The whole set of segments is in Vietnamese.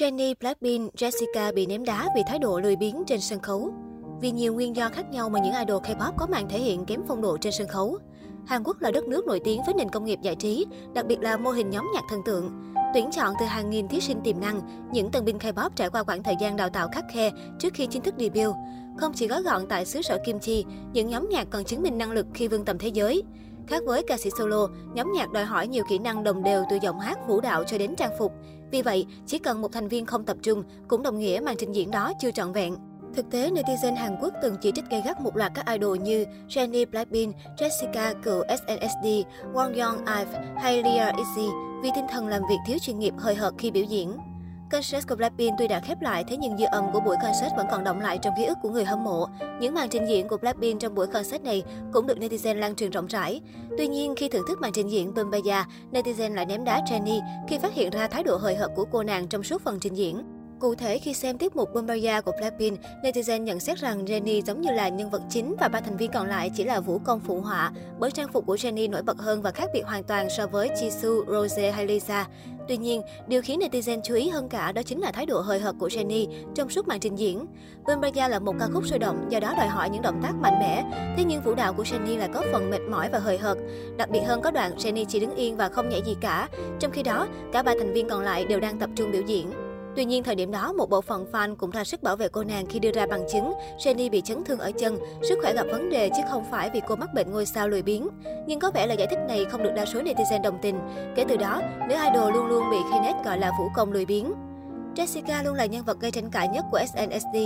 Jennie, Blackpink, Jessica bị ném đá vì thái độ lười biếng trên sân khấu. Vì nhiều nguyên do khác nhau mà những idol K-pop có màn thể hiện kém phong độ trên sân khấu. Hàn Quốc là đất nước nổi tiếng với nền công nghiệp giải trí, đặc biệt là mô hình nhóm nhạc thần tượng. Tuyển chọn từ hàng nghìn thí sinh tiềm năng, những tân binh K-pop trải qua khoảng thời gian đào tạo khắc khe trước khi chính thức debut. Không chỉ gói gọn tại xứ sở Kim Chi, những nhóm nhạc còn chứng minh năng lực khi vươn tầm thế giới. Khác với ca sĩ solo, nhóm nhạc đòi hỏi nhiều kỹ năng đồng đều từ giọng hát, vũ đạo cho đến trang phục. Vì vậy, chỉ cần một thành viên không tập trung, cũng đồng nghĩa màn trình diễn đó chưa trọn vẹn. Thực tế, netizen Hàn Quốc từng chỉ trích gay gắt một loạt các idol như Jennie Blackpink, Jessica cựu SNSD, Won Young Ive hay Lia Izzy vì tinh thần làm việc thiếu chuyên nghiệp hơi hợt khi biểu diễn. Concert của Blackpink tuy đã khép lại, thế nhưng dư âm của buổi concert vẫn còn động lại trong ký ức của người hâm mộ. Những màn trình diễn của Blackpink trong buổi concert này cũng được netizen lan truyền rộng rãi. Tuy nhiên, khi thưởng thức màn trình diễn Bumbaya, netizen lại ném đá Jennie khi phát hiện ra thái độ hời hợt của cô nàng trong suốt phần trình diễn. Cụ thể, khi xem tiết mục Bombaya của Blackpink, netizen nhận xét rằng Jennie giống như là nhân vật chính và ba thành viên còn lại chỉ là vũ công phụ họa, bởi trang phục của Jennie nổi bật hơn và khác biệt hoàn toàn so với Jisoo, Rose hay Lisa. Tuy nhiên, điều khiến netizen chú ý hơn cả đó chính là thái độ hời hợt của Jennie trong suốt màn trình diễn. Bombaya là một ca khúc sôi động, do đó đòi hỏi những động tác mạnh mẽ. Thế nhưng vũ đạo của Jennie lại có phần mệt mỏi và hời hợt. Đặc biệt hơn có đoạn Jennie chỉ đứng yên và không nhảy gì cả, trong khi đó cả ba thành viên còn lại đều đang tập trung biểu diễn. Tuy nhiên, thời điểm đó, một bộ phận fan cũng ra sức bảo vệ cô nàng khi đưa ra bằng chứng Jenny bị chấn thương ở chân, sức khỏe gặp vấn đề chứ không phải vì cô mắc bệnh ngôi sao lười biếng. Nhưng có vẻ là giải thích này không được đa số netizen đồng tình. Kể từ đó, nữ idol luôn luôn bị Knet gọi là vũ công lười biếng. Jessica luôn là nhân vật gây tranh cãi nhất của SNSD.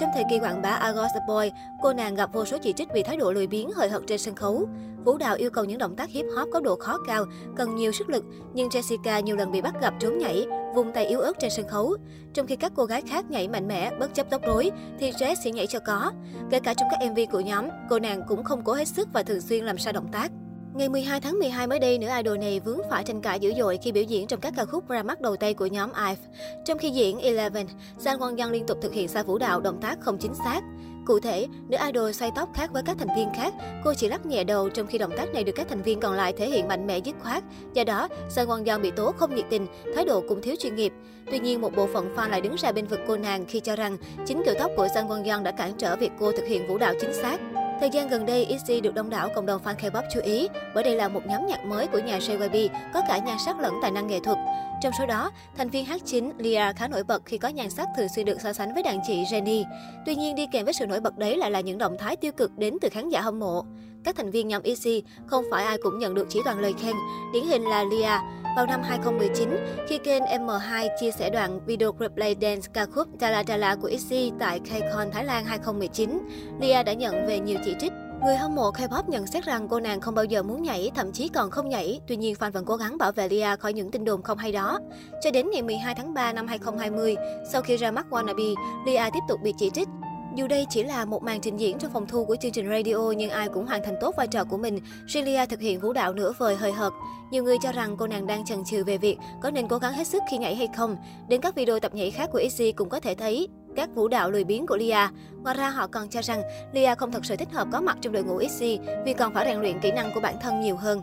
Trong thời kỳ quảng bá Argos The Boy, cô nàng gặp vô số chỉ trích vì thái độ lười biếng hời hợt trên sân khấu. Vũ đạo yêu cầu những động tác hip hop có độ khó cao, cần nhiều sức lực, nhưng Jessica nhiều lần bị bắt gặp trốn nhảy, vùng tay yếu ớt trên sân khấu. Trong khi các cô gái khác nhảy mạnh mẽ, bất chấp tóc rối, thì Jess chỉ nhảy cho có. Kể cả trong các MV của nhóm, cô nàng cũng không cố hết sức và thường xuyên làm sai động tác. Ngày 12 tháng 12 mới đây, nữ idol này vướng phải tranh cãi dữ dội khi biểu diễn trong các ca khúc ra mắt đầu tay của nhóm IVE. Trong khi diễn Eleven, Jang Won Young liên tục thực hiện sai vũ đạo động tác không chính xác. Cụ thể, nữ idol xoay tóc khác với các thành viên khác, cô chỉ lắc nhẹ đầu trong khi động tác này được các thành viên còn lại thể hiện mạnh mẽ dứt khoát. Do đó, Jang Won Young bị tố không nhiệt tình, thái độ cũng thiếu chuyên nghiệp. Tuy nhiên, một bộ phận fan lại đứng ra bên vực cô nàng khi cho rằng chính kiểu tóc của Jang Won Young đã cản trở việc cô thực hiện vũ đạo chính xác. Thời gian gần đây, ITZY được đông đảo cộng đồng fan K-pop chú ý bởi đây là một nhóm nhạc mới của nhà JYP có cả nhan sắc lẫn tài năng nghệ thuật. Trong số đó, thành viên hát chính Lia khá nổi bật khi có nhan sắc thường xuyên được so sánh với đàn chị Jennie. Tuy nhiên, đi kèm với sự nổi bật đấy lại là những động thái tiêu cực đến từ khán giả hâm mộ. Các thành viên nhóm ITZY không phải ai cũng nhận được chỉ toàn lời khen. Điển hình là Lia, vào năm 2019, khi kênh M2 chia sẻ đoạn video replay dance ca khúc Dala Dala của ITZY tại KCON Thái Lan 2019, Lia đã nhận về nhiều chỉ trích. Người hâm mộ K-pop nhận xét rằng cô nàng không bao giờ muốn nhảy, thậm chí còn không nhảy. Tuy nhiên, fan vẫn cố gắng bảo vệ Lia khỏi những tin đồn không hay đó. Cho đến ngày 12 tháng 3 năm 2020, sau khi ra mắt Wannabe, Lia tiếp tục bị chỉ trích. Dù đây chỉ là một màn trình diễn trong phòng thu của chương trình radio, nhưng ai cũng hoàn thành tốt vai trò của mình. Julia thực hiện vũ đạo nửa vời hơi hợt. Nhiều người cho rằng cô nàng đang chần chừ về việc có nên cố gắng hết sức khi nhảy hay không. Đến các video tập nhảy khác của Izzy cũng có thể thấy các vũ đạo lười biếng của Lia. Ngoài ra, họ còn cho rằng Lia không thật sự thích hợp có mặt trong đội ngũ Izzy vì còn phải rèn luyện kỹ năng của bản thân nhiều hơn.